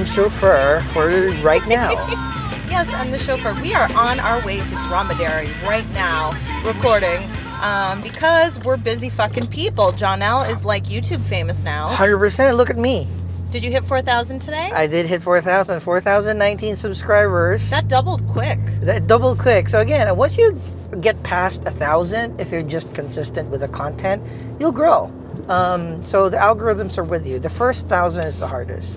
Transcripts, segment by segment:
and chauffeur for right now. Yes, and the chauffeur. We are on our way to Dromedary right now, recording. Um, because we're busy fucking people. Jonelle is like YouTube famous now. 100%. Look at me. Did you hit 4,000 today? I did hit 4,000, 4,019 subscribers. that doubled quick. That doubled quick. So again, once you get past a thousand, if you're just consistent with the content, you'll grow. Um, so the algorithms are with you. The first thousand is the hardest.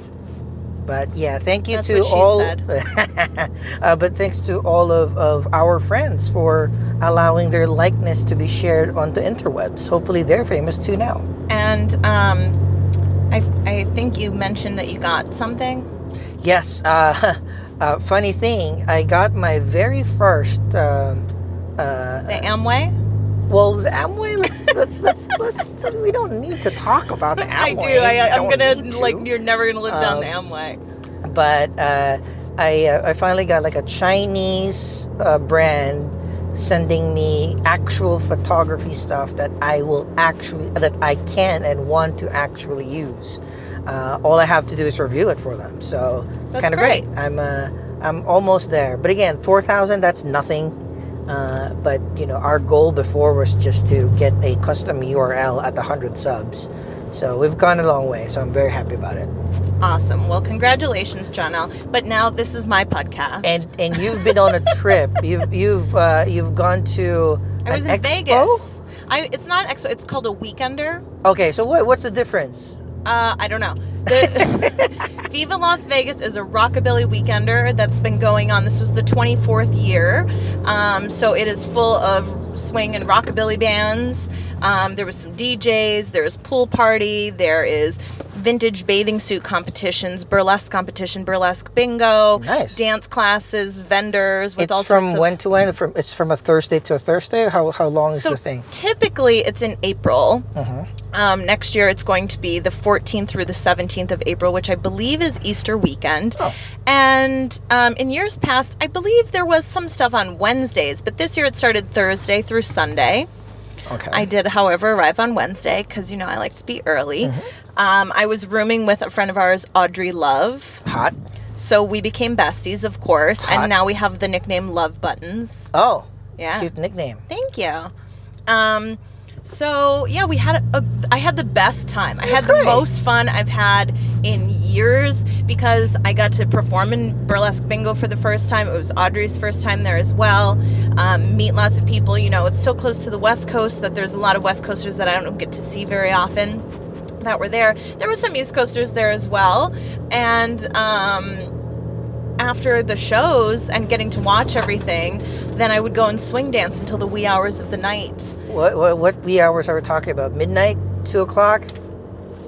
But yeah, thank you That's to all. uh, but thanks to all of, of our friends for allowing their likeness to be shared onto interwebs. Hopefully, they're famous too now. And um, I, I think you mentioned that you got something. Yes. Uh, uh, funny thing, I got my very first. Um, uh, The Amway? Well, the Amway. Let's let's, let's let's we don't need to talk about the Amway. I do. I, I'm gonna like. You're never gonna live down the Um, Amway. But uh, I uh, I finally got like a Chinese uh, brand sending me actual photography stuff that I will actually that I can and want to actually use. Uh, all I have to do is review it for them. So it's kind of great. great. I'm uh, I'm almost there. But again, four thousand that's nothing. Uh, but you know, our goal before was just to get a custom URL at 100 subs. So we've gone a long way. So I'm very happy about it. Awesome. Well, congratulations, John L. But now this is my podcast. And and you've been on a trip. You've you've uh, you've gone to. I was in expo? Vegas. I, it's not expo. It's called a weekender. Okay, so what what's the difference? Uh, I don't know. The Viva Las Vegas is a rockabilly weekender that's been going on. This was the 24th year. Um, so it is full of swing and rockabilly bands. Um, there was some DJs. There is pool party. There is vintage bathing suit competitions, burlesque competition, burlesque bingo, Nice. dance classes, vendors with all It's from sorts of when to when? From it's from a Thursday to a Thursday. How how long is so the thing? typically it's in April. Uh-huh. Um, next year it's going to be the 14th through the 17th of April, which I believe is Easter weekend. Oh. And um, in years past, I believe there was some stuff on Wednesdays, but this year it started Thursday through Sunday. Okay. I did, however, arrive on Wednesday because you know I like to be early. Mm-hmm. Um, I was rooming with a friend of ours, Audrey Love. Hot. So we became besties, of course, Hot. and now we have the nickname Love Buttons. Oh. Yeah. Cute nickname. Thank you. Um, so yeah, we had a, I had the best time. I had great. the most fun I've had in years because I got to perform in burlesque bingo for the first time. It was Audrey's first time there as well. Um, meet lots of people. You know, it's so close to the West Coast that there's a lot of West Coasters that I don't get to see very often that were there. There were some East Coasters there as well, and um, after the shows and getting to watch everything, then I would go and swing dance until the wee hours of the night. What what what wee hours are we talking about? Midnight, two o'clock.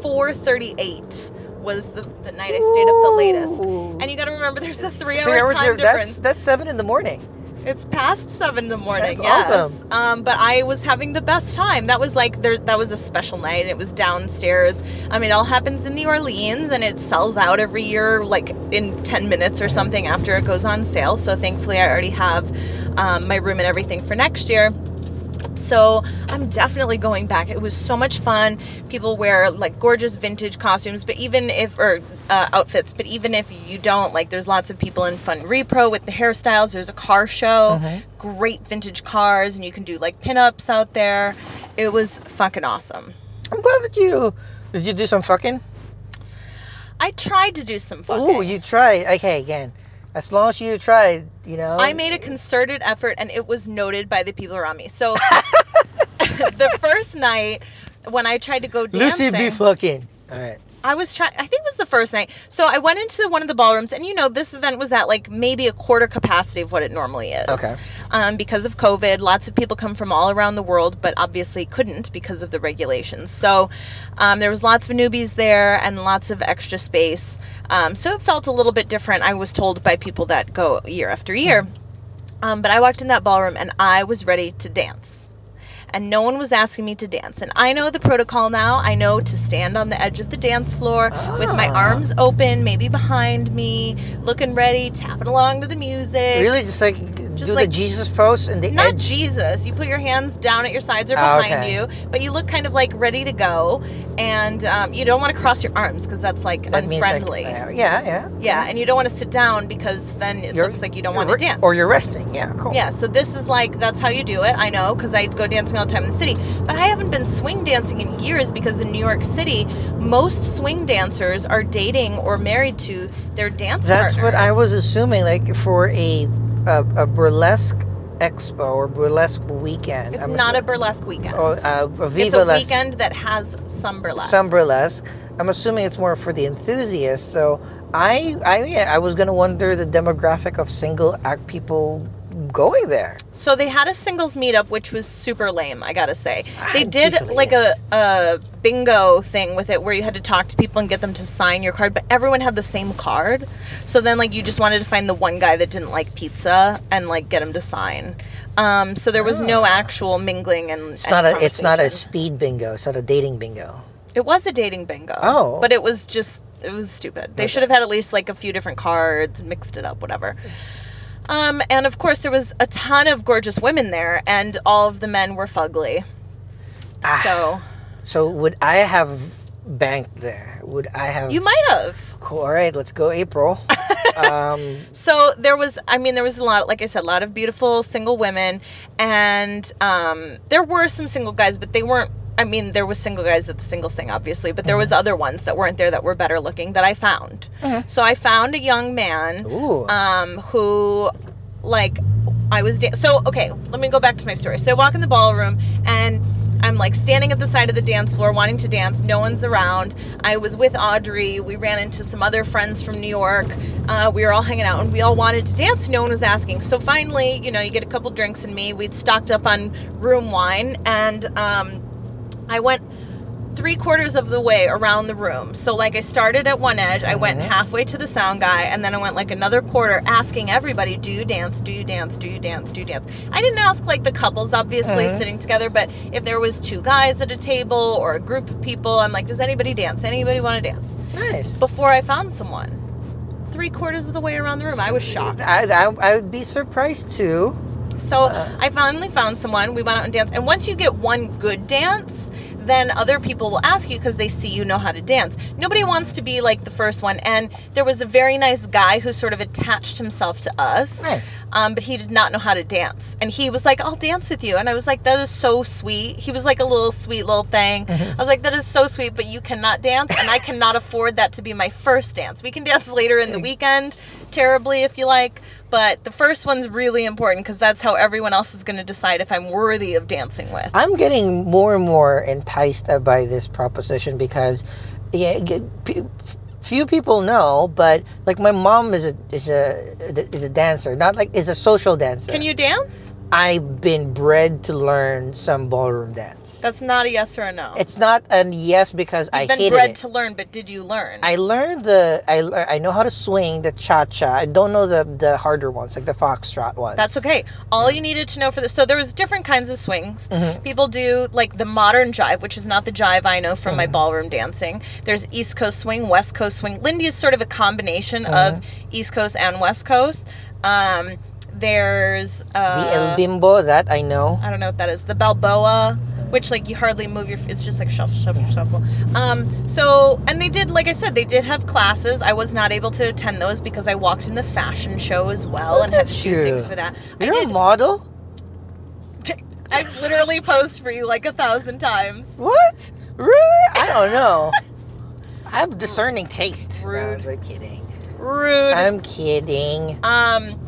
4:38 was the, the night I stayed up the latest. And you got to remember, there's a Three three-hour hours time difference. That's that's seven in the morning. It's past seven in the morning. That's yes. awesome. Um, but I was having the best time. That was like there. That was a special night. It was downstairs. I mean, it all happens in the Orleans, and it sells out every year, like in ten minutes or something after it goes on sale. So thankfully, I already have um, my room and everything for next year. So I'm definitely going back. It was so much fun. People wear like gorgeous vintage costumes, but even if or uh, outfits, but even if you don't, like there's lots of people in fun repro with the hairstyles. There's a car show, great vintage cars, and you can do like pinups out there. It was fucking awesome. I'm glad that you did. You do some fucking. I tried to do some fucking. Ooh, you tried. Okay, again, as long as you tried, you know. I made a concerted effort and it was noted by the people around me. So the first night when I tried to go dancing, Lucy be fucking. All right. I was trying. I think it was the first night. So I went into one of the ballrooms, and you know, this event was at like maybe a quarter capacity of what it normally is. Okay. Um, because of COVID, lots of people come from all around the world, but obviously couldn't because of the regulations. So um, there was lots of newbies there and lots of extra space. Um, so it felt a little bit different. I was told by people that go year after year. Um, but I walked in that ballroom and I was ready to dance. And no one was asking me to dance. And I know the protocol now. I know to stand on the edge of the dance floor with my Ah. arms open, maybe behind me, looking ready, tapping along to the music. Really, just like Just do like the Jesus pose and the not edge. Jesus. You put your hands down at your sides or Ah, behind okay. you, but you look kind of like ready to go, and um, you don't want to cross your arms because that's like That means, like, unfriendly. uh, yeah, yeah. yeah, and you don't want to sit down because then it You're- looks like you don't want to dance. Or you're resting. Yeah, cool. Yeah, so this is like that's how you do it. I know because I go dancing all the time in the city, but I haven't been swing dancing in years because in New York City, most swing dancers are dating or married to their dance That's what I was assuming. Like for a a, a burlesque expo or burlesque weekend. It's I'm not a burlesque weekend. Oh, uh, a it's a weekend that has some burlesque. some burlesque. I'm assuming it's more for the enthusiasts. So I, I, yeah, I was gonna wonder the demographic of single act people going there. So they had a singles meetup, which was super lame. I gotta say, they Ah, did like a, a bingo thing with it, where you had to talk to people and get them to sign your card, but everyone had the same card. So then, like, you just wanted to find the one guy that didn't like pizza and like get him to sign. Um, so there was no actual mingling and. Ah. It's not a, it's not a conversation. speed bingo. It's not a dating bingo. It was a dating bingo. Oh. But it was just it was stupid. They should have had at least like a few different cards, mixed it up, whatever. Um, and of course there was a ton of gorgeous women there and all of the men were fugly. Ah. So So would I have banked there? Would I have? you might have. Cool. All right, let's go, April. um, So there was, I mean, there was a lot, like I said, a lot of beautiful single women, and um, there were some single guys, but they weren't. I mean, there was single guys at the singles thing, obviously, but there was other ones that weren't there that were better looking that I found. So I found a young man ooh. um, who, like, I was da- so okay. Let me go back to my story. So I walk in the ballroom and. I'm like standing at the side of the dance floor wanting to dance. No one's around. I was with Audrey. We ran into some other friends from New York. Uh, we were all hanging out and we all wanted to dance. No one was asking. So finally, you know, you get a couple drinks in me. We'd stocked up on room wine and um, I went three quarters of the way around the room. So like I started at one edge, I went mm-hmm. halfway to the sound guy, and then I went like another quarter asking everybody, "Do you dance? Do you dance? Do you dance? Do you dance?" I didn't ask like the couples obviously mm-hmm. sitting together, but if there was two guys at a table or a group of people, I'm like, "Does anybody dance? Anybody want to dance?" nice. Before I found someone. Three quarters of the way around the room, I was shocked. I, I, I would be surprised too. So I finally found someone. We went out and danced. And once you get one good dance, then other people will ask you because they see you know how to dance. Nobody wants to be like the first one. And there was a very nice guy who sort of attached himself to us, Nice. um, but he did not know how to dance. And he was like, I'll dance with you. And I was like, that is so sweet. He was like a little sweet little thing. I was like, that is so sweet, but you cannot dance. And I cannot afford that to be my first dance. We can dance later in the weekend, terribly if you like. But the first one's really important because that's how everyone else is going to decide if I'm worthy of dancing with. I'm getting more and more enticed by this proposition because, yeah, few people know, but like my mom is a is a is a dancer, not like is a social dancer. Can you dance? I've been bred to learn some ballroom dance. That's not a yes or a no. It's not a yes because I You've been hated bred it. to learn, but did you learn? I learned the I I know how to swing the cha cha. I don't know the the harder ones like the foxtrot ones. That's okay. All you needed to know for this. So there was different kinds of swings. Mm-hmm. People do like the modern jive, which is not the jive I know from Mm-hmm. my ballroom dancing. There's East Coast swing, West Coast swing. Lindy is sort of a combination Mm-hmm. of East Coast and West Coast. Um, there's uh, the El Bimbo that I know. I don't know what that is. The Balboa, which like you hardly move your. It's just like shuffle, shuffle, shuffle. Um. So and they did, like I said, they did have classes. I was not able to attend those because I walked in the fashion show as well and had to do things for that. I You're a did. model. I've literally posed for you like a thousand times. What? Really? I don't know. I have discerning taste. Rude. No, I'm kidding. Rude. I'm kidding. Um,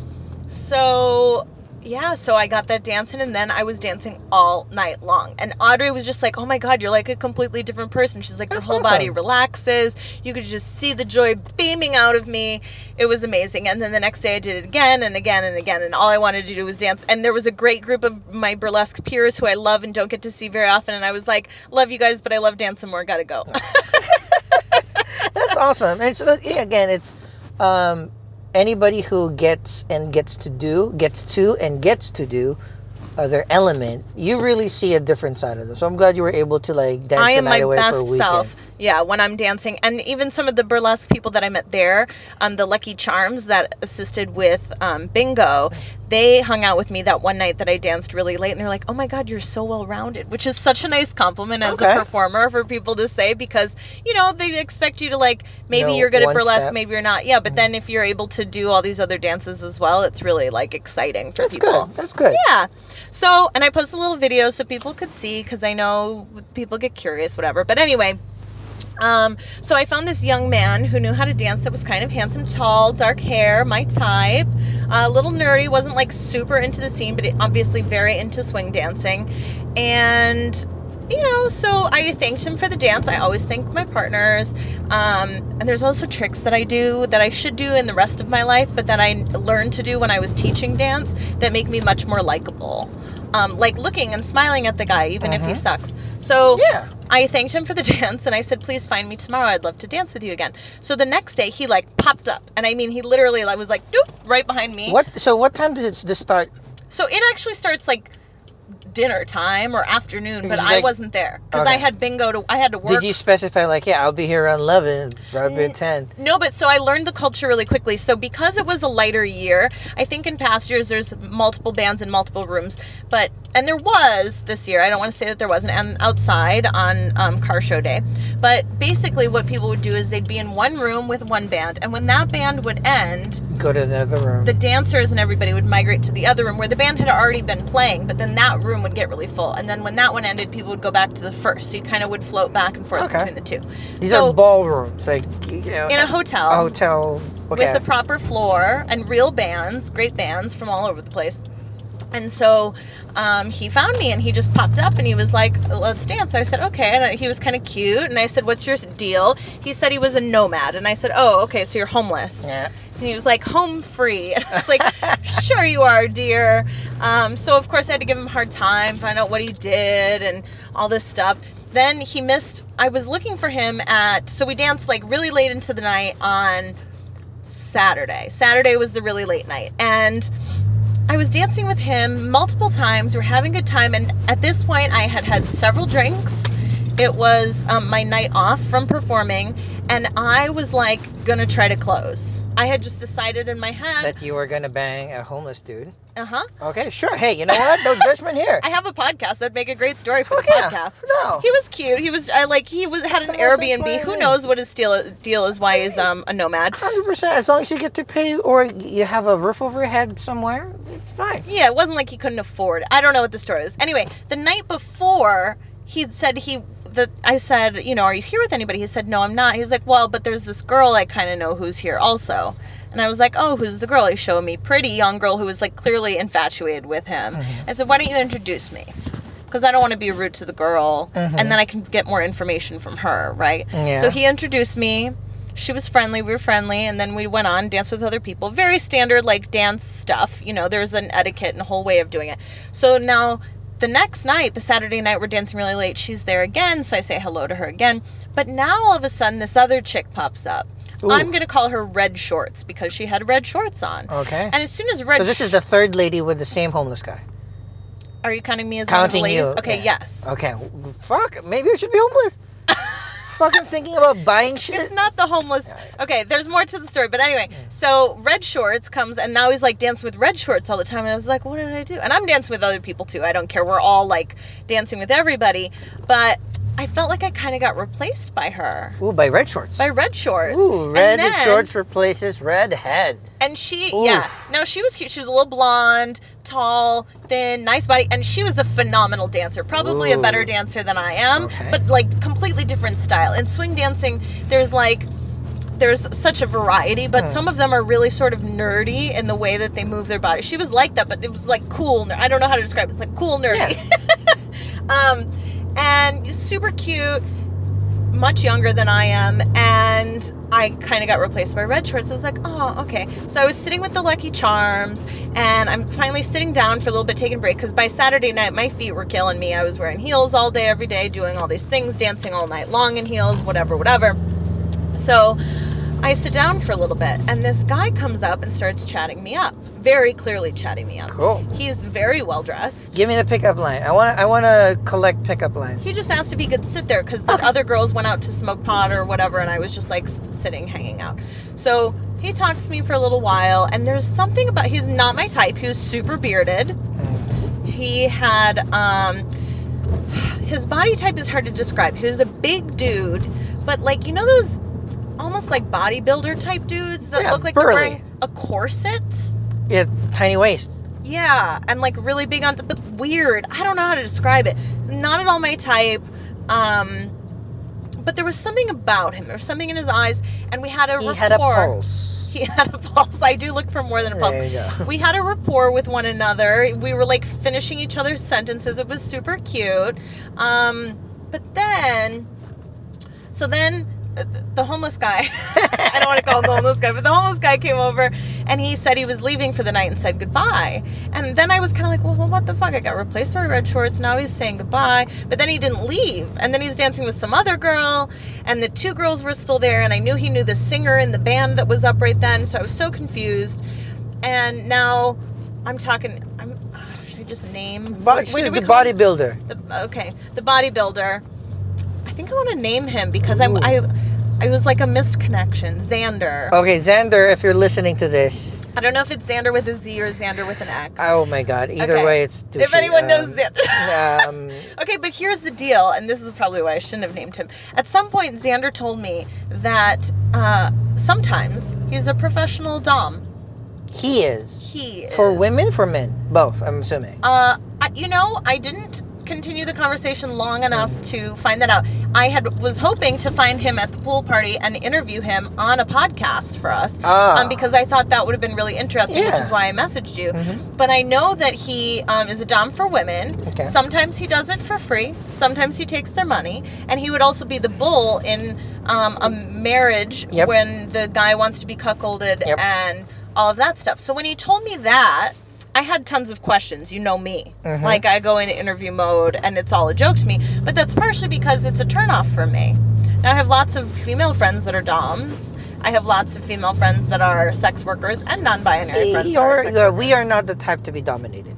so yeah, so I got that dancing, and then I was dancing all night long. And Audrey was just like, "Oh my God, you're like a completely different person." She's like, "Your That's whole body relaxes. You could just see the joy beaming out of me. It was amazing." And then the next day, I did it again and again and again, and all I wanted to do was dance. And there was a great group of my burlesque peers who I love and don't get to see very often. And I was like, "Love you guys, but I love dancing more. Gotta go." That's awesome. It's uh, yeah, again, it's um, anybody who gets and gets to do, gets to and gets to do their element. You really see a different side of them. So I'm glad you were able to like dance I am my away for a best weekend. self Yeah, when I'm dancing, and even some of the burlesque people that I met there, um, the Lucky Charms that assisted with um, bingo, they hung out with me that one night that I danced really late, and they're like, "Oh my God, you're so well rounded," which is such a nice compliment as Okay. a performer for people to say because you know they expect you to like maybe Know you're good at burlesque, step. maybe you're not. Yeah, but then if you're able to do all these other dances as well, it's really like exciting for That's people. good. That's good. Yeah. So, and I posted a little video so people could see because I know people get curious, whatever. But anyway, um, so I found this young man who knew how to dance that was kind of handsome, tall, dark hair, my type. A little nerdy, wasn't like super into the scene, but obviously very into swing dancing. And you know, so I thanked him for the dance. I always thank my partners. Um, and there's also tricks that I do that I should do in the rest of my life, but that I learned to do when I was teaching dance that make me much more likable. Um, like looking and smiling at the guy, even if he sucks. So Yeah. I thanked him for the dance and I said, please find me tomorrow. I'd love to dance with you again. So the next day he like popped up. And I mean, he literally like was like, doop, right behind me. What? So what time does it this start? So it actually starts like dinner time or afternoon, but I like- wasn't there because I Okay. had bingo to, I had to work. Did you specify like, yeah, I'll be here around eleven, probably ten? No, but so I learned the culture really quickly. So because it was a lighter year, I think in past years there's multiple bands in multiple rooms, but and there was this year. I don't want to say that there wasn't, and outside on um, car show day. But basically, what people would do is they'd be in one room with one band, and when that band would end, Go to another room. the dancers and everybody would migrate to the other room where the band had already been playing, but then that room would get really full. And then when that one ended, people would go back to the first. So you kind of would float back and forth Okay. between the two. These so are ballrooms, like you know, in a hotel. a hotel. Okay. with the proper floor and real bands, great bands from all over the place. And so um, he found me and he just popped up and he was like, let's dance. I said, okay. And he was kind of cute. And I said, what's your deal? He said he was a nomad. And I said, oh, okay, so you're homeless. Yeah. And he was like, home free. And I was like, sure you are, dear. Um, so, of course, I had to give him a hard time, find out what he did and all this stuff. Then he missed, I was looking for him at, so we danced like really late into the night on Saturday. Saturday was the really late night. And I was dancing with him multiple times. We're having a good time. And at this point, I had had several drinks. It was um, my night off from performing. And I was like, gonna try to close. I had just decided in my head, that you were gonna bang a homeless dude. uh huh. Okay, sure. Hey, you know what? No judgment here. I have a podcast that'd make a great story for the yeah. podcast. No. He was cute. He was I like he was had That's an Airbnb. Who knows what his deal deal is? Why he's um a nomad? Hundred percent. As long as you get to pay, or you have a roof over your head somewhere, it's fine. Yeah, it wasn't like he couldn't afford. I don't know what the story is. Anyway, the night before, he said he that I said, you know, are you here with anybody? He said, no, I'm not. He's like, well, but there's this girl I kind of know who's here also. And I was like, oh, who's the girl? He showed me pretty young girl who was like clearly infatuated with him. Mm-hmm. I said, why don't you introduce me? Because I don't want to be rude to the girl, and mm-hmm. then I can get more information from her, right? Yeah. So he introduced me. She was friendly. We were friendly, and then we went on danced with other people. Very standard like dance stuff. You know, there's an etiquette and a whole way of doing it. So now the next night, the Saturday night, we're dancing really late. She's there again, so I say hello to her again. But now all of a sudden, this other chick pops up. Ooh. I'm gonna call her Red Shorts because she had red shorts on. Okay. And as soon as Red, So this is the third lady with the same homeless guy. are you counting me as Counting one of the ladies? you. Okay, yes. Okay. Fuck. Maybe I should be homeless. Fucking thinking about buying shit. It's not the homeless. Okay, there's more to the story, but anyway, so Red Shorts comes and now he's like dancing with Red Shorts all the time, and I was like, what did I do? And I'm dancing with other people too. I don't care. We're all like dancing with everybody, but I felt like I kind of got replaced by her, Ooh, by red shorts. by Red Shorts. Ooh, red then- shorts replaces red head. And she, Oof. yeah, no, she was cute. She was a little blonde, tall, thin, nice body, and she was a phenomenal dancer. Probably a better dancer than I am, Okay. but like completely different style. In swing dancing, there's like there's such a variety, but Hmm. some of them are really sort of nerdy in the way that they move their body. She was like that, but it was like cool. I don't know how to describe it. It's like cool nerdy. Yeah. um, and super cute, much younger than I am, and I kind of got replaced by red shorts. I was like, oh, okay. So I was sitting with the Lucky Charms, and I'm finally sitting down for a little bit, taking a break, because by Saturday night, my feet were killing me. I was wearing heels all day, every day, doing all these things, dancing all night long in heels, whatever, whatever. So I sit down for a little bit, and this guy comes up and starts chatting me up very clearly chatting me up. Cool. He's very well dressed. Give me the pickup line. I want. I want to collect pickup lines. He just asked if he could sit there because the Okay. other girls went out to smoke pot or whatever, and I was just like sitting, hanging out. So he talks to me for a little while, and there's something about he's not my type. He was super bearded. He had um, his body type is hard to describe. He was a big dude, but like you know those almost like bodybuilder type dudes that Yeah, look like they're wearing a corset. Yeah, tiny waist. Yeah, and like really big on, but weird. I don't know how to describe it. Not at all my type. Um, but there was something about him. There was something in his eyes, and we had a He rapport. had a pulse. He had a pulse. I do look for more than a pulse. There you go. We had a rapport with one another. We were like finishing each other's sentences. It was super cute. Um, but then, so then the homeless guy, I don't want to call him the homeless guy, but the homeless guy came over and he said he was leaving for the night and said goodbye. And then I was kind of like, well, what the fuck? I got replaced by red shorts. Now he's saying goodbye. But then he didn't leave. And then he was dancing with some other girl. And the two girls were still there. And I knew he knew the singer in the band that was up right then. So I was so confused. And now I'm talking, I'm, uh, should I just name? Body, what- what do we the bodybuilder. Okay, the bodybuilder. I think I want to name him because Ooh. I, I was like a missed connection. Xander. Okay, Xander, if you're listening to this, I don't know if it's Xander with a Z or Xander with an X. oh my God, either Okay. way, it's. if douchey. anyone knows Um, Xander. um, okay, but here's the deal, and this is probably why I shouldn't have named him. At some point, Xander told me that uh, sometimes he's a professional dom. he is He is. for women, for men, both. I'm assuming. Uh, I, you know, I didn't continue the conversation long enough to find that out. I had was hoping to find him at the pool party and interview him on a podcast for us, Ah. um, because I thought that would have been really interesting, which is why I messaged you. Mhm. But I know that he um, is a dom for women. Okay. Sometimes he does it for free. Sometimes he takes their money, and he would also be the bull in um, a marriage Yep. when the guy wants to be cuckolded Yep. and all of that stuff. So when he told me that, I had tons of questions. You know me. Mhm. Like I go into interview mode and it's all a joke to me. But that's partially because it's a turnoff for me. Now I have lots of female friends that are DOMs. I have lots of female friends that are sex workers and non-binary friends. are You're, workers. we are not the type to be dominated.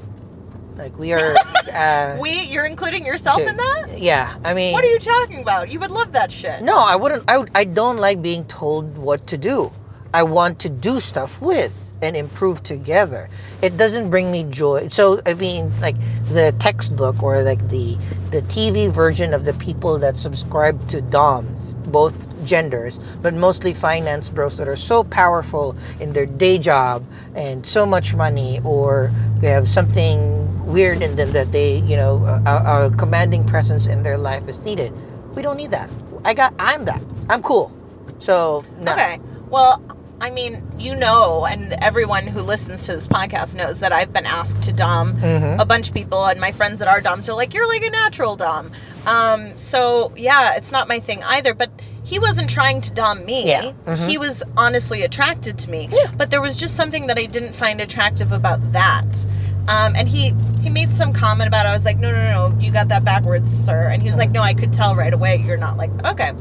Like we are. Uh, We, you're including yourself to- in that? Yeah, I mean. What are you talking about? You would love that shit. No, I wouldn't. I, I don't like being told what to do. I want to do stuff with and improve together. It doesn't bring me joy. So I mean, like the textbook or like the the TV version of the people that subscribe to DOMs, both genders, but mostly finance bros that are so powerful in their day job and so much money, or they have something weird in them that they, you know, a, commanding presence in their life is needed. We don't need that. I got. I'm that. I'm cool. So no. Okay. Well, I mean, you know, and everyone who listens to this podcast knows that I've been asked to dom Mhm. a bunch of people, and my friends that are doms are like, "You're like a natural dom." Um, so yeah, it's not my thing either. But he wasn't trying to dom me. Yeah. Mhm. He was honestly attracted to me. Yeah. But there was just something that I didn't find attractive about that. Um, and he he made some comment about it. I was like, no, no, no, no, you got that backwards, sir. And he was like, no, I could tell right away. You're not like okay.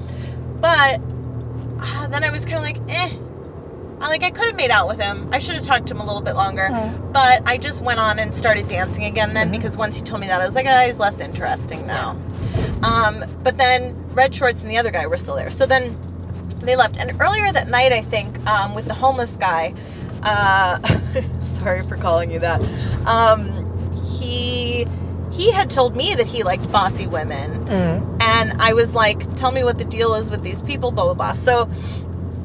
But uh, then I was kind of like, eh. I, like I could have made out with him. I should have talked to him a little bit longer. But I just went on and started dancing again then Mhm. because once he told me that I was like, ah, he's less interesting now. Um, but then Red Shorts and the other guy were still there. So then they left. And earlier that night, I think, um, with the homeless guy, uh, sorry for calling you that. Um, he he had told me that he liked bossy women, Mhm. and I was like, "Tell me what the deal is with these people." Blah blah blah. So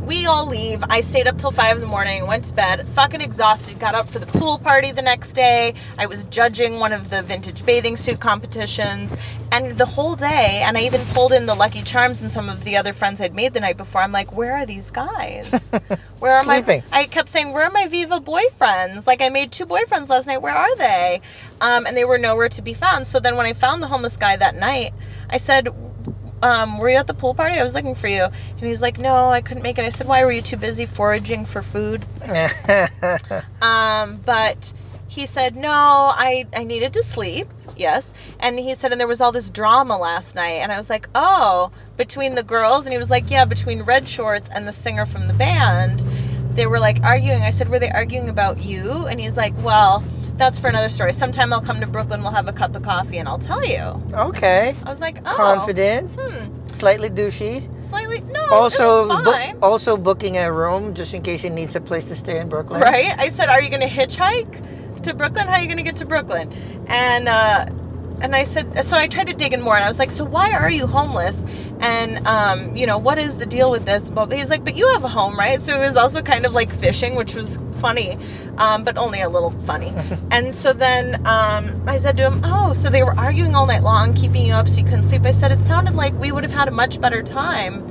we all leave. I stayed up till five in the morning, went to bed, fucking exhausted. Got up for the pool party the next day. I was judging one of the vintage bathing suit competitions, and the whole day. And I even pulled in the Lucky Charms and some of the other friends I'd made the night before. I'm like, where are these guys? Where are Sleeping. my? I kept saying, where are my Viva boyfriends? Like I made two boyfriends last night. Where are they? Um, and they were nowhere to be found. So then when I found the homeless guy that night, I said, um, were you at the pool party? I was looking for you. And he was like, no, I couldn't make it. I said, why were you too busy foraging for food? Um, but he said, no, I, I needed to sleep. Yes. And he said, and there was all this drama last night. And I was like, oh, between the girls? And he was like, yeah, between Red Shorts and the singer from the band. they were like arguing. I said, "Were they arguing about you?" And he's like, "Well, that's for another story. Sometime I'll come to Brooklyn. We'll have a cup of coffee, and I'll tell you." Okay. I was like, "Oh, Confident, Hmm. slightly douchey. Slightly. No. Also, it was book- fine. also booking a room just in case he needs a place to stay in Brooklyn. Right? I said, "Are you going to hitchhike to Brooklyn? How are you going to get to Brooklyn?" And uh, and I said, so I tried to dig in more, and I was like, "So why are you homeless? And um, you know, what is the deal with this?" But he's like, "But you have a home, right?" So it was also kind of like fishing, which was funny, um, but only a little funny. and so then um, I said to him, "Oh, so they were arguing all night long, keeping you up so you couldn't sleep." I said, "It sounded like we would have had a much better time."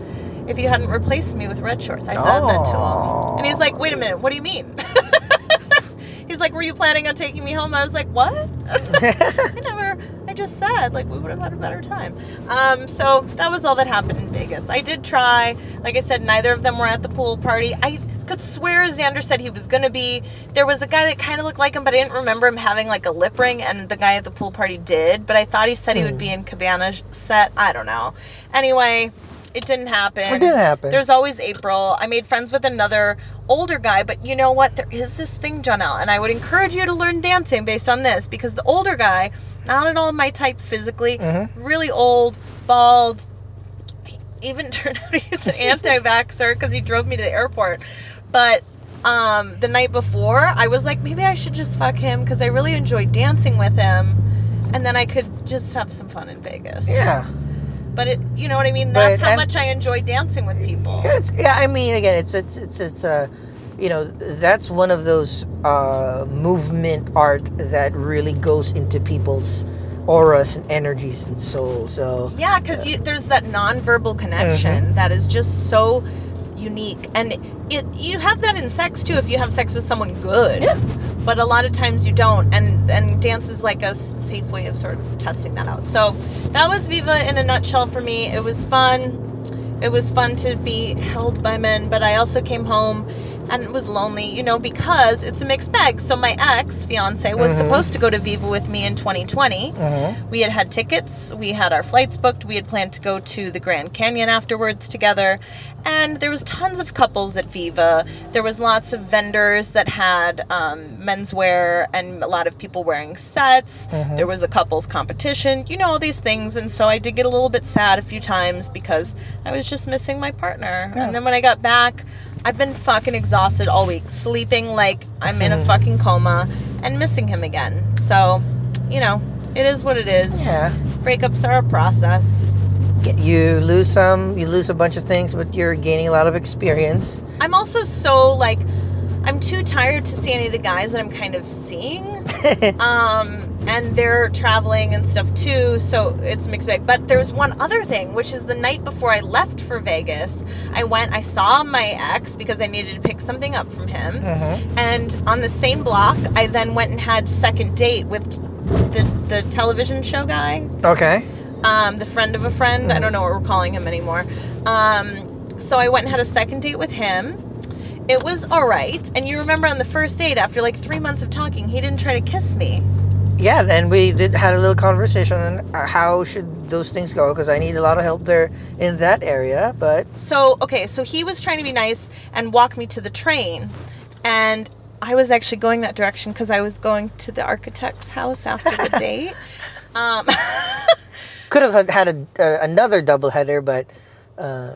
If you hadn't replaced me with red shorts, I said that to him, and he's like, "Wait a minute, what do you mean?" He's like, "Were you planning on taking me home?" I was like, "What?" I never. I just said like we would have had a better time. Um, so that was all that happened in Vegas. I did try. Like I said, neither of them were at the pool party. I could swear Xander said he was gonna be. There was a guy that kind of looked like him, but I didn't remember him having like a lip ring, and the guy at the pool party did. But I thought he said he would be in Cabana set. I don't know. Anyway. It didn't happen. It didn't happen. There's always April. I made friends with another older guy, but you know what? There is this thing, Janelle, and I would encourage you to learn dancing based on this because the older guy, not at all my type physically, Mm-hmm. really old, bald, even turned out he's an anti-vaxxer because he drove me to the airport. But um, the night before, I was like, maybe I should just fuck him because I really enjoyed dancing with him, and then I could just have some fun in Vegas. Yeah. But it, you know what I mean? That's But- how and- much I enjoy dancing with people. Yeah, yeah, I mean, again, it's it's it's it's uh, you know, that's one of those uh, movement art that really goes into people's auras and energies and souls. So Yeah, because you there's that nonverbal connection that is just so unique, and it you have that in sex too if you have sex with someone good. Yeah. But a lot of times you don't, and and dance is like a safe way of sort of testing that out. So that was Viva in a nutshell for me. It was fun. It was fun to be held by men, but I also came home and it was lonely, you know, because it's a mixed bag. So my ex fiance was supposed to go to Viva with me in 2020. Mhm. We had had tickets, we had our flights booked, we had planned to go to the Grand Canyon afterwards together, and there was tons of couples at Viva. There was lots of vendors that had um, menswear and a lot of people wearing sets. There was a couples competition, you know, all these things, and so I did get a little bit sad a few times because I was just missing my partner. Yeah. And then when I got back, I've been fucking exhausted all week, sleeping like I'm in a mm. fucking coma and missing him again. So, you know, it is what it is. yeah, Breakups are a process. You lose some, you lose a bunch of things, but you're gaining a lot of experience. I'm also so like I'm too tired to see any of the guys that I'm kind of seeing. um and they're traveling and stuff too, so it's mixed bag. But there's one other thing, which is the night before I left for Vegas, I went, I saw my ex because I needed to pick something up from him. Mhm. And on the same block, I then went and had second date with the the television show guy Okay. um, the friend of a friend. I don't know what we're calling him anymore. Um, so I went and had a second date with him. It was all right. And you remember on the first date, after like three months of talking, he didn't try to kiss me. Yeah, then we did had a little conversation on uh, how should those things go because I need a lot of help there in that area. But So, okay, so he was trying to be nice and walk me to the train. And I was actually going that direction because I was going to the architect's house after the date. Um, could have had- a, uh, another double header, but uh,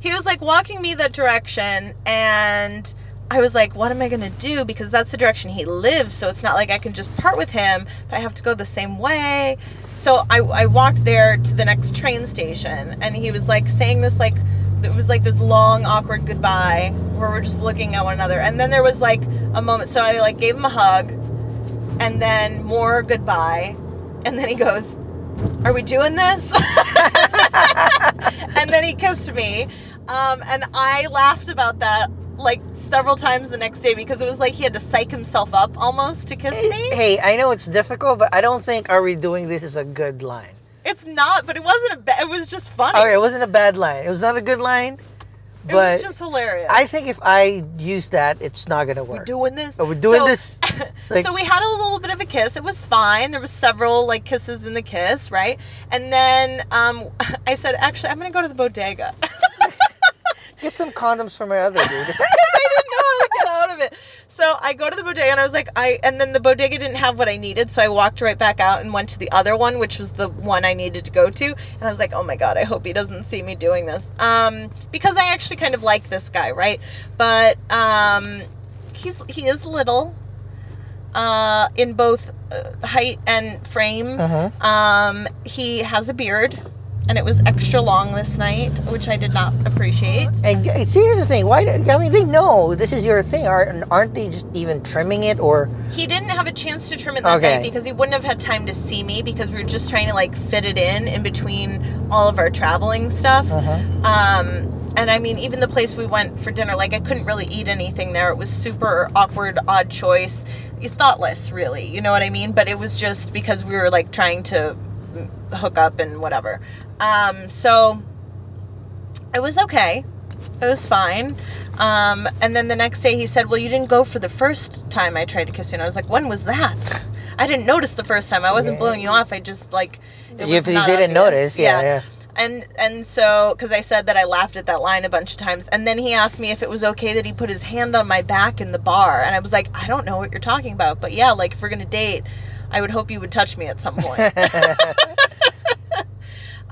he was like walking me that direction and I was like, what am I going to do? Because that's the direction he lives. So it's not like I can just part with him, but I have to go the same way. So I, I walked there to the next train station and he was like saying this, like, it was like this long, awkward goodbye where we're just looking at one another. And then there was like a moment. So I like gave him a hug and then more goodbye. And then he goes, Are we doing this? and then he kissed me. Um, and I laughed about that like several times the next day because it was like he had to psych himself up almost to kiss me. hey, I know it's difficult, but I don't think "Are we doing this?" is a good line. It's not, but it wasn't a bad. It was just funny. Okay, it wasn't a bad line. It was not a good line, it but was just hilarious. I think if I use that, it's not gonna work. we're doing this. Are we doing So- this? Like- so we had a little bit of a kiss. It was fine. There was several like kisses in the kiss, right? And then um, I said, actually, I'm gonna go to the bodega. Get some condoms for my other dude. I didn't know how to get out of it. So I go to the bodega and I was like, I and then the bodega didn't have what I needed, so I walked right back out and went to the other one, which was the one I needed to go to. And I was like, oh my god, I hope he doesn't see me doing this. Um, because I actually kind of like this guy, right? But um, he's he is little, uh, in both uh, height and frame. Mhm. Um, he has a beard, and it was extra long this night, which I did not appreciate. And see, here's the thing. Why? do- I mean, they know this is your thing. Aren't aren't they just even trimming it or? He didn't have a chance to trim it that Okay. night because he wouldn't have had time to see me because we were just trying to like fit it in in between all of our traveling stuff. Uh-huh. Um, and I mean, even the place we went for dinner, like I couldn't really eat anything there. It was super awkward, odd choice, thoughtless, really. You know what I mean? But it was just because we were like trying to mm, hook up and whatever. Um, so it was okay. It was fine. Um, and then the next day he said, Well, you didn't go for the first time I tried to kiss you. And I was like, When was that? I didn't notice the first time. I wasn't Yeah. blowing you off. I just like. it If was you didn't obvious. notice, yeah, yeah. And and so because I said that I laughed at that line a bunch of times, and then he asked me if it was okay that he put his hand on my back in the bar, and I was like, I don't know what you're talking about, but yeah, like if we're gonna date, I would hope you would touch me at some point.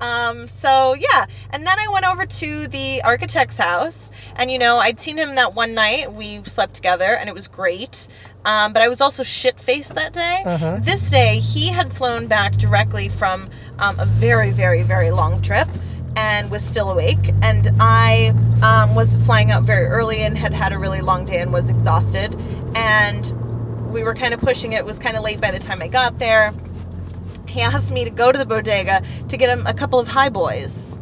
Um, so yeah, and then I went over to the architect's house, and you know, I'd seen him that one night. We slept together, and it was great. Um, but I was also shit faced that day. Mhm. This day, he had flown back directly from um, a very, very, very long trip and was still awake. And I um, was flying out very early and had had a really long day and was exhausted. And we were kind of pushing it. It was kind of late by the time I got there he asked me to go to the bodega to get him a couple of high boys.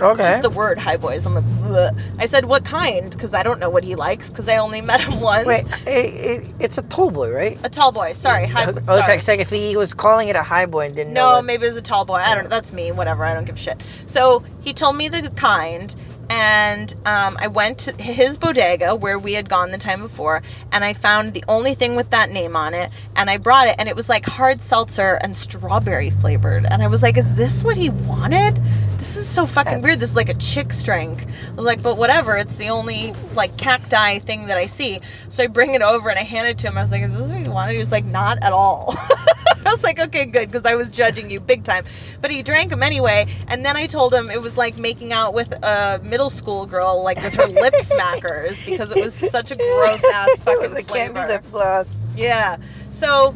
Okay. Just the word high boys. I'm like, Bleh. I said, what kind? Because I don't know what he likes because I only met him once. Wait, it, it, it's a tall boy, right? A tall boy. Sorry. High Oh, boy. it's Sorry. like, it's like if he was calling it a high boy and didn't know. No, maybe it was a tall boy. I don't know. That's me. Whatever. I don't give a shit. So he told me the kind, and um, I went to his bodega where we had gone the time before, and I found the only thing with that name on it, and I brought it, and it was like hard seltzer and strawberry flavored, and I was like, "Is this what he wanted? This is so fucking That's- weird. This is like a chick's drink." I was like, "But whatever. It's the only like cacti thing that I see." So I bring it over and I hand it to him. I was like, "Is this what you wanted?" He was like, "Not at all." I was like, okay, good, because I was judging you big time. But he drank them anyway, and then I told him it was like making out with a middle school girl, like with her lip smackers, because it was such a gross ass fucking the candy flavor. lip gloss. Yeah. So,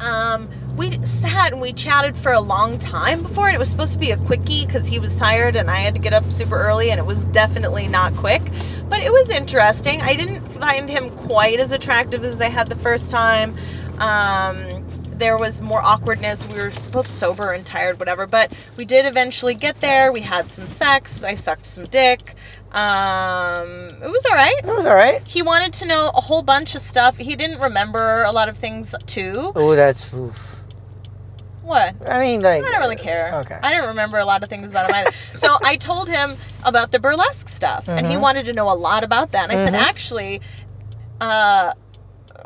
um, we sat and we chatted for a long time before, and it was supposed to be a quickie because he was tired and I had to get up super early, and it was definitely not quick. But it was interesting. I didn't find him quite as attractive as I had the first time. Um, there was more awkwardness. We were both sober and tired, whatever. But we did eventually get there. We had some sex. I sucked some dick. Um, it was all right It was all right. he wanted to know a whole bunch of stuff. He didn't remember a lot of things too. Oh, that's. oof. What? I mean, like. I don't really care. Okay. I didn't remember a lot of things about him either. so I told him about the burlesque stuff, and he Mhm. wanted to know a lot about that. And I said, Mhm. actually, uh,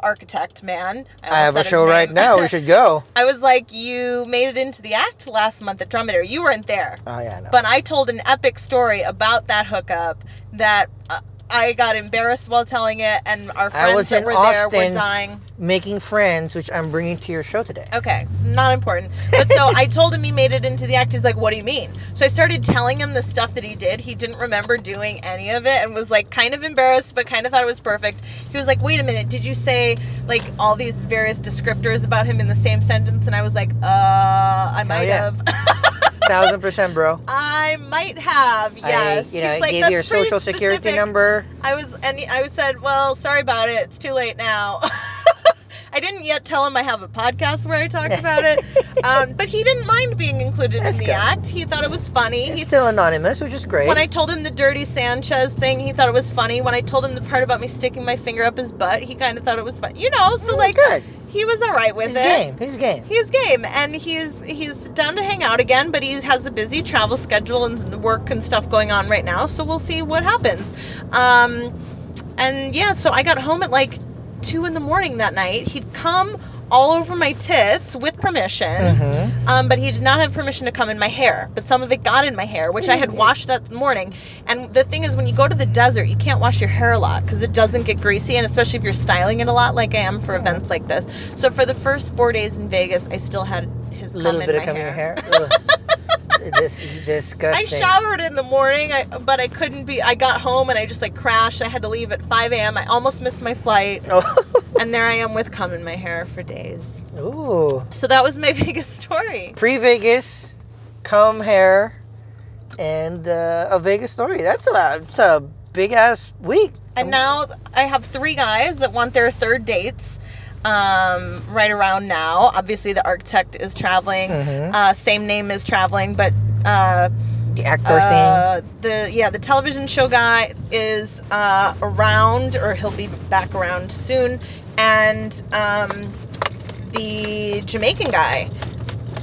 architect man. I almost have a show right now. We should go. I was like, you made it into the act last month at Dromedary. You weren't there. Oh yeah, no. But I told an epic story about that hookup that uh, I got embarrassed while telling it, and our friends that were there were dying. Making friends, which I'm bringing to your show today. Okay, not important. But so I told him he made it into the act. He's like, "What do you mean?" So I started telling him the stuff that he did. He didn't remember doing any of it and was like kind of embarrassed, but kind of thought it was perfect. He was like, "Wait a minute, did you say like all these various descriptors about him in the same sentence?" And I was like, "Uh, I might yeah. have." Thousand percent, bro. I might have, yes. I, you know, He's like, gave "That's your social security number. I was, and I said, "Well, sorry about it. It's too late now." I didn't yet tell him I have a podcast where I talk about it, um, but he didn't mind being included That's in the good. act. He thought it was funny. He's still anonymous, which is great. when I told him the dirty Sanchez thing, he thought it was funny. When I told him the part about me sticking my finger up his butt, he kind of thought it was funny. You know, so like good. he was all right with it. He's it. game. He's game. He's game, and he's he's down to hang out again, but he has a busy travel schedule and work and stuff going on right now. So we'll see what happens. Um, and yeah, so I got home at like two in the morning that night. He'd come all over my tits with permission. Mm-hmm. Um, but he did not have permission to come in my hair. But some of it got in my hair, which I had washed that morning. And the thing is, when you go to the desert, you can't wash your hair a lot because it doesn't get greasy, and especially if you're styling it a lot, like I am for events like this. So for the first four days in Vegas, I still had his A little bit in of my cum in your hair. hair. This is I showered in the morning, I, but I couldn't be. I got home and I just like crashed. I had to leave at 5 a.m. I almost missed my flight, Oh. and there I am with cum in my hair for days. Ooh. So that was my Vegas story. Pre Vegas, cum hair, and uh, a Vegas story. That's a lot. It's a big ass week. And now I have three guys that want their third dates um, right around now. Obviously, the architect is traveling. Mhm. Uh, same name is traveling, but uh, the actor uh, the yeah the television show guy is uh, around, or he'll be back around soon, and um, the Jamaican guy.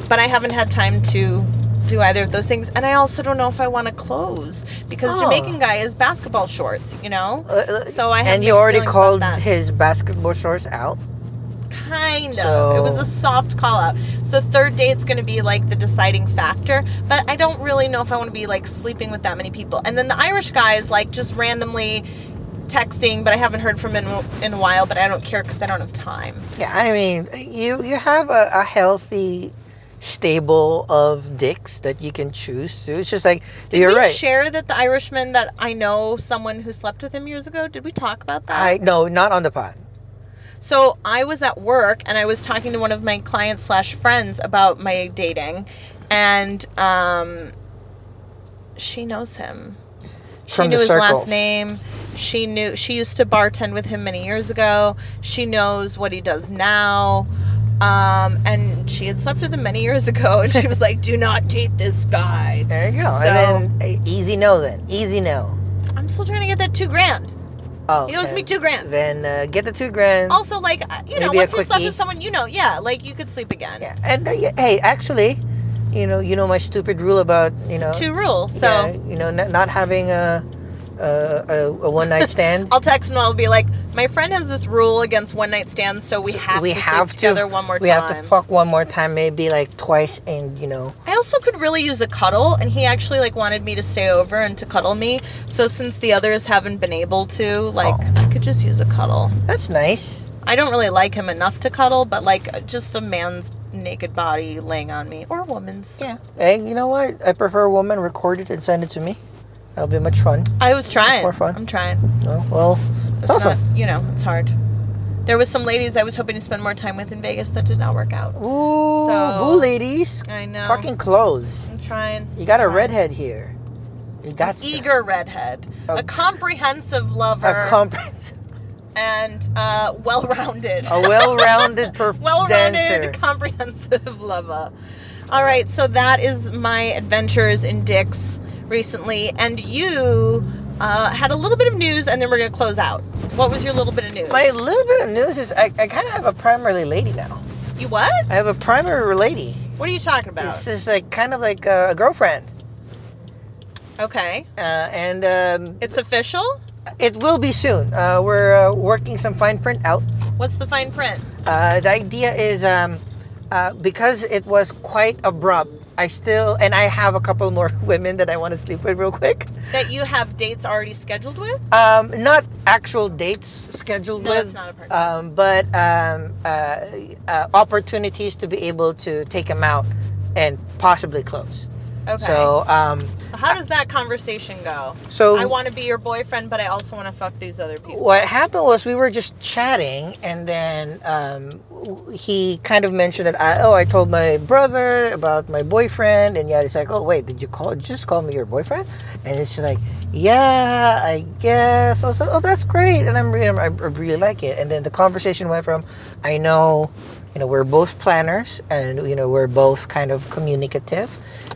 But I haven't had time to do either of those things, and I also don't know if I want to close because Oh. Jamaican guy is basketball shorts, you know. Uh, uh, So I have and you already called his basketball shorts out. Kind of. It was a soft call out. So third date's going to be like the deciding factor, but I don't really know if I want to be like sleeping with that many people. And then the Irish guy is like just randomly texting, but I haven't heard from him in, in a while, but I don't care because I don't have time. Yeah, I mean, you you have a, a healthy stable of dicks that you can choose to. It's just like Did you're we right. share that the Irishman that I know someone who slept with him years ago? Did we talk about that? I no, not on the pod. So I was at work and I was talking to one of my clients slash friends about my dating, and um, she knows him. She From knew his last name. She knew she used to bartend with him many years ago. She knows what he does now. Um, and she had slept with him many years ago, and she was like, "Do not date this guy." There you go. So- and then eh, easy no then. Easy no. I'm still trying to get that two grand. Oh, He owes me two grand. Then uh, get the two grand. Also, like uh, you know, once you slept with someone, you know, yeah, like you could sleep again. Yeah, and uh, yeah, hey, actually, you know, you know my stupid rule about you know, two rules. So yeah, you know, not, not having a a, a, a one night stand. I'll text and I'll be like, my friend has this rule against one night stands, so we have we to have sleep to together one more time. we time. have to fuck one more time, maybe like twice, and you know, I also could really use a cuddle, and he actually like wanted me to stay over and to cuddle me. So since the others haven't been able to, like, Oh. I could just use a cuddle. that's nice. I don't really like him enough to cuddle, but like just a man's naked body laying on me or a woman's. Yeah. Hey, you know what? I prefer a woman record it and send it to me. That'll be much fun. I was trying. More fun. I'm trying. Oh, well, it's, awesome. not, you know, it's hard. There was some ladies I was hoping to spend more time with in Vegas that did not work out. Ooh, So- boo ladies. I know. Fucking clothes. I'm trying. You got a trying. redhead here. You got some- eager redhead, A- a comprehensive lover, a comprehensive, and uh, well-rounded. a well-rounded perf- well-rounded, dancer. comprehensive lover. All right, so that is my adventures in Dick's recently, and you uh, had a little bit of news, and then we're gonna close out. What was your little bit of news? My little bit of news is I, I kind of have a primary lady now. you what? I have a primary lady. What are you talking about? This is like kind of like a, a girlfriend, Okay, uh, and um, it's official. it will be soon. Uh, we're uh, working some fine print out. What's the fine print? Uh, the idea is um, uh, because it was quite abrupt. I still and I have a couple more women that I want to sleep with real quick. That you have dates already scheduled with? Um, not actual dates scheduled No, with, not a part. um, but um, uh, uh, opportunities to be able to take them out and possibly close. Okay. So, um, How does that conversation go? so I want to be your boyfriend, but I also want to fuck these other people. what happened was we were just chatting, and then um, he kind of mentioned that I, oh, I told my brother about my boyfriend, and yeah, he's like, oh wait, did you call? Just call me your boyfriend? And it's like, yeah, I guess. I was like, oh, that's great, and I'm really, I really like it. And then the conversation went from, I know, you know, we're both planners, and you know, we're both kind of communicative.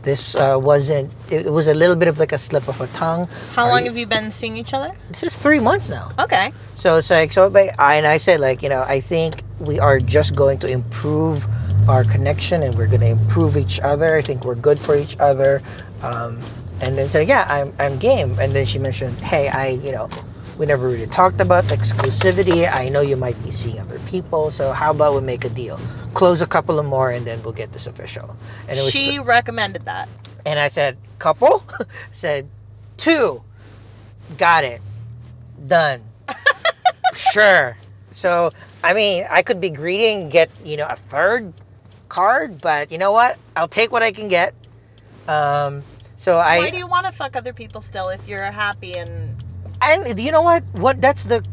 This uh, wasn't. It, was a little bit of like a slip of a tongue. How Are long you- have you been seeing each other? This is three months now. Okay. So it's like so, I and I said like you know I think we are just going to improve our connection and we're going to improve each other. I think we're good for each other. Um, and then so yeah, I'm I'm game. And then she mentioned, hey, I you know We never really talked about exclusivity. I know you might be seeing other people, so how about we make a deal? Close a couple of more, and then we'll get this official. And it was she recommended that. and I said, couple? said, two. Got it. Done. sure. So, I mean, I could be greedy and get, you know, a third card, but you know what? I'll take what I can get. Um, so I. Why do you want to fuck other people still if you're happy and And you know what? What that's the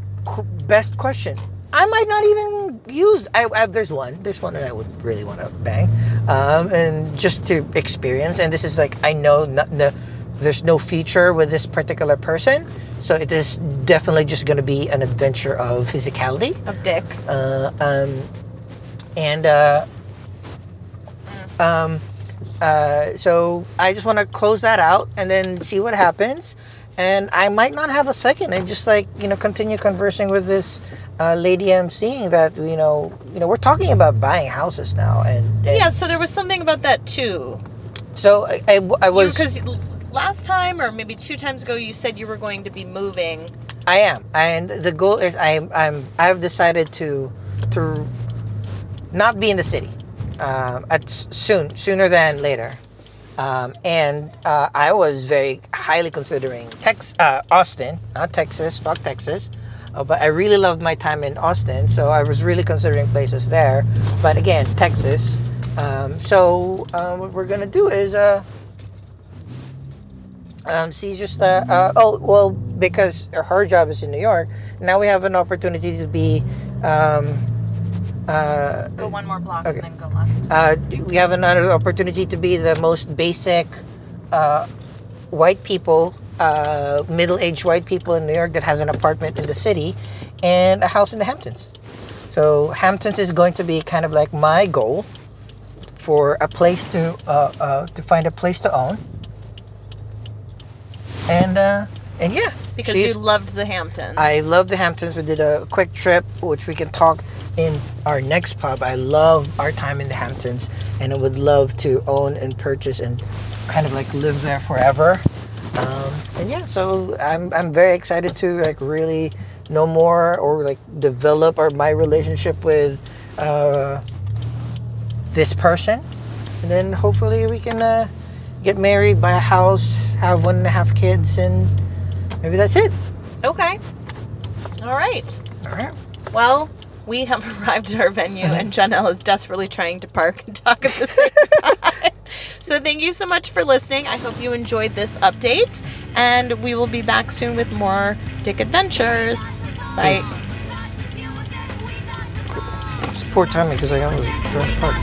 best question. I might not even use. I, I there's one. There's one that I would really want to bang, um, and just to experience. And this is like I know not, no, there's no feature with this particular person, so it is definitely just going to be an adventure of physicality. of dick? Uh, um, and uh, um, uh, so I just want to close that out and then see what happens. And I might not have a second and just like you know continue conversing with this uh, lady I'm seeing that you know you know we're talking about buying houses now and, and Yeah, so there was something about that too. so I, I, I was because last time or maybe two times ago you said you were going to be moving. I am, and the goal is I'm I'm I've decided to to not be in the city um, at soon sooner than later, um, and uh, I was very highly considering Tex uh, Austin, not Texas, fuck Texas. Uh, but I really loved my time in Austin, so I was really considering places there. But again, Texas. Um, so uh, what we're gonna do is uh, um, see just uh, uh, oh well because her job is in New York. Now we have an opportunity to be. Um, uh, Go one more block Okay. and then go left. uh, we have another opportunity to be the most basic uh, white people, uh, middle-aged white people in New York that has an apartment in the city and a house in the Hamptons. So Hamptons is going to be kind of like my goal for a place to uh, uh, to find a place to own. And uh, and yeah, Because you loved the Hamptons. I love the Hamptons. We did a quick trip, which we can talk in our next pub. I love our time in the Hamptons, and I would love to own and purchase and kind of like live there forever. Um, and yeah, so I'm I'm very excited to like really know more or like develop our my relationship with uh, this person, and then hopefully we can uh, get married, buy a house, have one and a half kids, and maybe that's it. Okay. All right. All right. Well, we have arrived at our venue, and Janelle is desperately trying to park and talk at the same time. So, thank you so much for listening. I hope you enjoyed this update, and we will be back soon with more Dick Adventures. Bye. It's poor timing because I almost park.